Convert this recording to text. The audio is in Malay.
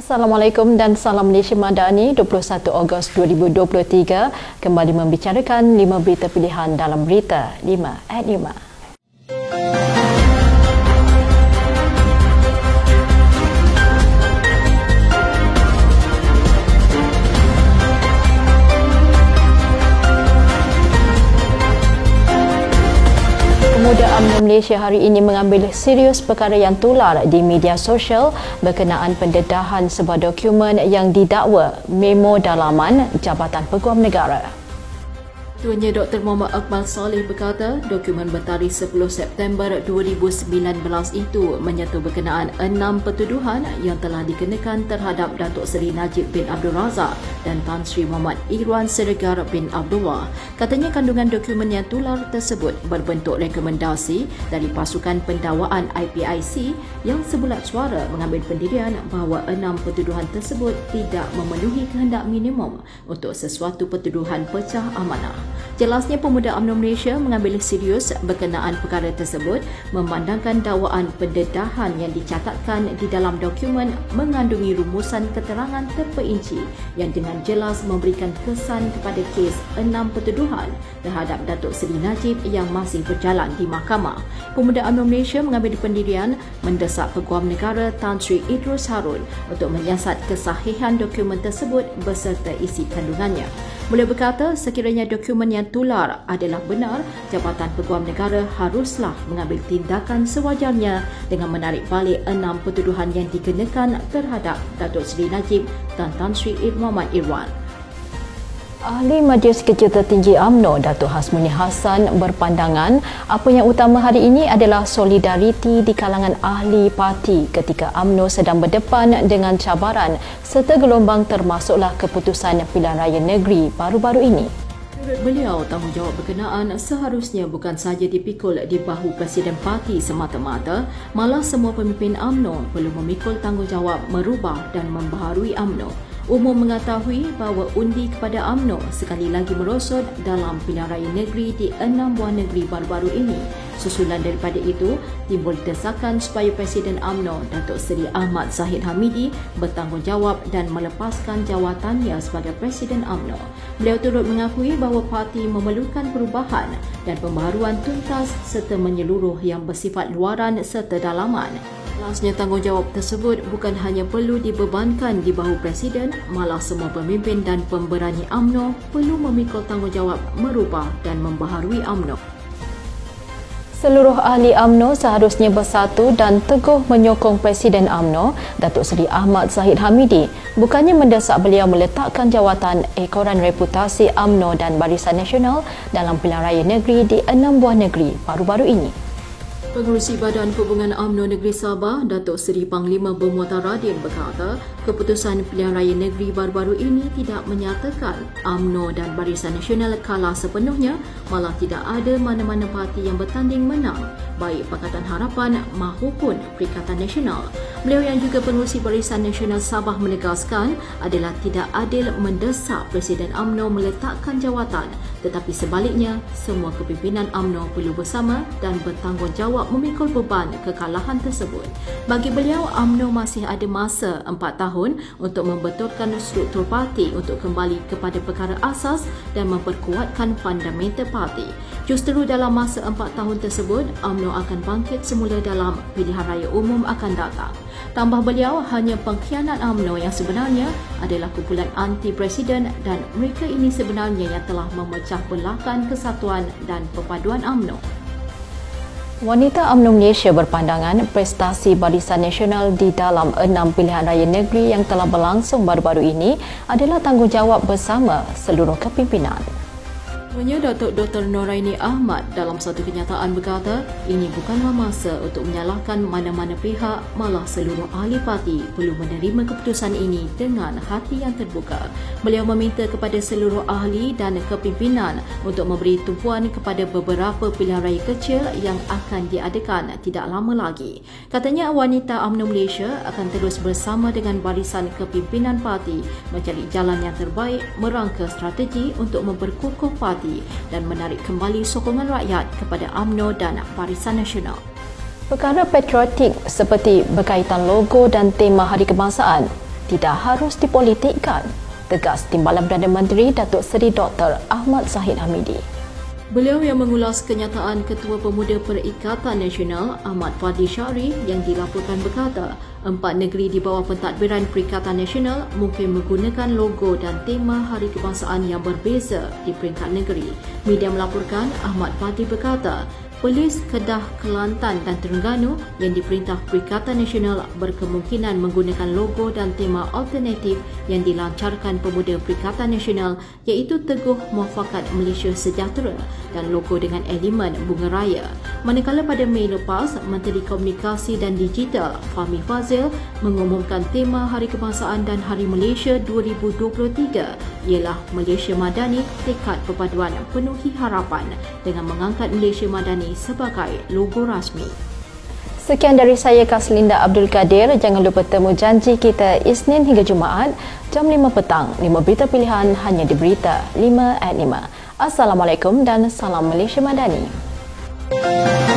Assalamualaikum dan salam Malaysia Madani 21 Ogos 2023 kembali membicarakan 5 berita pilihan dalam berita 5 at 5. Pemuda UMNO Malaysia hari ini mengambil serius perkara yang tular di media sosial berkenaan pendedahan sebuah dokumen yang didakwa memo dalaman Jabatan Peguam Negara. Tuannya Dr. Muhammad Akmal Saleh berkata, dokumen bertarikh 10 September 2019 itu menyentuh berkenaan enam pertuduhan yang telah dikenakan terhadap Datuk Seri Najib bin Abdul Razak dan Tan Sri Muhammad Irwan Seregar bin Abdullah. Katanya kandungan dokumen yang tular tersebut berbentuk rekomendasi dari pasukan pendawaan IPIC yang sebulat suara mengambil pendirian bahawa enam pertuduhan tersebut tidak memenuhi kehendak minimum untuk sesuatu pertuduhan pecah amanah. Jelasnya pemuda UMNO Malaysia mengambil serius berkenaan perkara tersebut memandangkan dakwaan pendedahan yang dicatatkan di dalam dokumen mengandungi rumusan keterangan terperinci yang dengan jelas memberikan kesan kepada kes enam pertuduhan terhadap Datuk Seri Najib yang masih berjalan di mahkamah. Pemuda UMNO Malaysia mengambil pendirian mendesak Peguam Negara Tan Sri Idrus Harun untuk menyiasat kesahihan dokumen tersebut beserta isi kandungannya. Beliau berkata sekiranya dokumen yang tular adalah benar, Jabatan Peguam Negara haruslah mengambil tindakan sewajarnya dengan menarik balik enam pertuduhan yang dikenakan terhadap Datuk Seri Najib dan Tan Sri Muhammad Irwan. Ahli Majlis Kecil Tertinggi AMNO Datuk Hasmuni Hassan berpandangan apa yang utama hari ini adalah solidariti di kalangan ahli parti ketika AMNO sedang berdepan dengan cabaran serta gelombang termasuklah keputusan pilihan raya negeri baru-baru ini. Beliau, tanggungjawab berkenaan seharusnya bukan sahaja dipikul di bahu Presiden Parti semata-mata, malah semua pemimpin AMNO perlu memikul tanggungjawab merubah dan membaharui AMNO umum mengetahui bahawa undi kepada AMNO sekali lagi merosot dalam pilihan raya negeri di enam buah negeri baru-baru ini. Susulan daripada itu, timbul desakan supaya Presiden AMNO Datuk Seri Ahmad Zahid Hamidi bertanggungjawab dan melepaskan jawatannya sebagai Presiden AMNO. Beliau turut mengakui bahawa parti memerlukan perubahan dan pembaharuan tuntas serta menyeluruh yang bersifat luaran serta dalaman. Jelasnya tanggungjawab tersebut bukan hanya perlu dibebankan di bahu Presiden, malah semua pemimpin dan pemberani AMNO perlu memikul tanggungjawab merubah dan membaharui AMNO. Seluruh ahli AMNO seharusnya bersatu dan teguh menyokong Presiden AMNO, Datuk Seri Ahmad Zahid Hamidi, bukannya mendesak beliau meletakkan jawatan ekoran reputasi AMNO dan Barisan Nasional dalam pilihan raya negeri di enam buah negeri baru-baru ini. Pengurusi Badan Perhubungan UMNO Negeri Sabah, Datuk Seri Panglima Bermuatan Radin berkata, keputusan pilihan raya negeri baru-baru ini tidak menyatakan UMNO dan Barisan Nasional kalah sepenuhnya, malah tidak ada mana-mana parti yang bertanding menang, baik Pakatan Harapan maupun Perikatan Nasional. Beliau yang juga pengurusi Barisan Nasional Sabah menegaskan adalah tidak adil mendesak Presiden UMNO meletakkan jawatan, tetapi sebaliknya, semua kepimpinan UMNO perlu bersama dan bertanggungjawab bertanggungjawab memikul beban kekalahan tersebut. Bagi beliau, AMNO masih ada masa empat tahun untuk membetulkan struktur parti untuk kembali kepada perkara asas dan memperkuatkan fundamental parti. Justru dalam masa empat tahun tersebut, AMNO akan bangkit semula dalam pilihan raya umum akan datang. Tambah beliau, hanya pengkhianat AMNO yang sebenarnya adalah kumpulan anti-presiden dan mereka ini sebenarnya yang telah memecah belahkan kesatuan dan perpaduan AMNO. Wanita UMNO Malaysia berpandangan prestasi Barisan Nasional di dalam enam pilihan raya negeri yang telah berlangsung baru-baru ini adalah tanggungjawab bersama seluruh kepimpinan. Ketuanya Datuk Dr. Noraini Ahmad dalam satu kenyataan berkata, ini bukanlah masa untuk menyalahkan mana-mana pihak, malah seluruh ahli parti perlu menerima keputusan ini dengan hati yang terbuka. Beliau meminta kepada seluruh ahli dan kepimpinan untuk memberi tumpuan kepada beberapa pilihan raya kecil yang akan diadakan tidak lama lagi. Katanya wanita UMNO Malaysia akan terus bersama dengan barisan kepimpinan parti mencari jalan yang terbaik merangka strategi untuk memperkukuh parti Parti dan menarik kembali sokongan rakyat kepada AMNO dan Barisan Nasional. Perkara patriotik seperti berkaitan logo dan tema Hari Kebangsaan tidak harus dipolitikkan, tegas Timbalan Perdana Menteri Datuk Seri Dr. Ahmad Zahid Hamidi. Beliau yang mengulas kenyataan Ketua Pemuda Perikatan Nasional Ahmad Fadli Syari yang dilaporkan berkata, empat negeri di bawah pentadbiran Perikatan Nasional mungkin menggunakan logo dan tema Hari Kebangsaan yang berbeza di peringkat negeri. Media melaporkan Ahmad Fadli berkata, Polis Kedah, Kelantan dan Terengganu yang diperintah Perikatan Nasional berkemungkinan menggunakan logo dan tema alternatif yang dilancarkan Pemuda Perikatan Nasional iaitu Teguh Muafakat Malaysia Sejahtera dan logo dengan elemen bunga raya. Manakala pada Mei lepas, Menteri Komunikasi dan Digital Fahmi Fazil mengumumkan tema Hari Kebangsaan dan Hari Malaysia 2023 ialah Malaysia Madani Tekad Perpaduan Penuhi Harapan dengan mengangkat Malaysia Madani sebagai logo rasmi. Sekian dari saya Kaslinda Abdul Kadir. Jangan lupa temu janji kita Isnin hingga Jumaat jam 5 petang. 5 berita pilihan hanya di Berita 5 at 5. Assalamualaikum dan salam Malaysia Madani. You.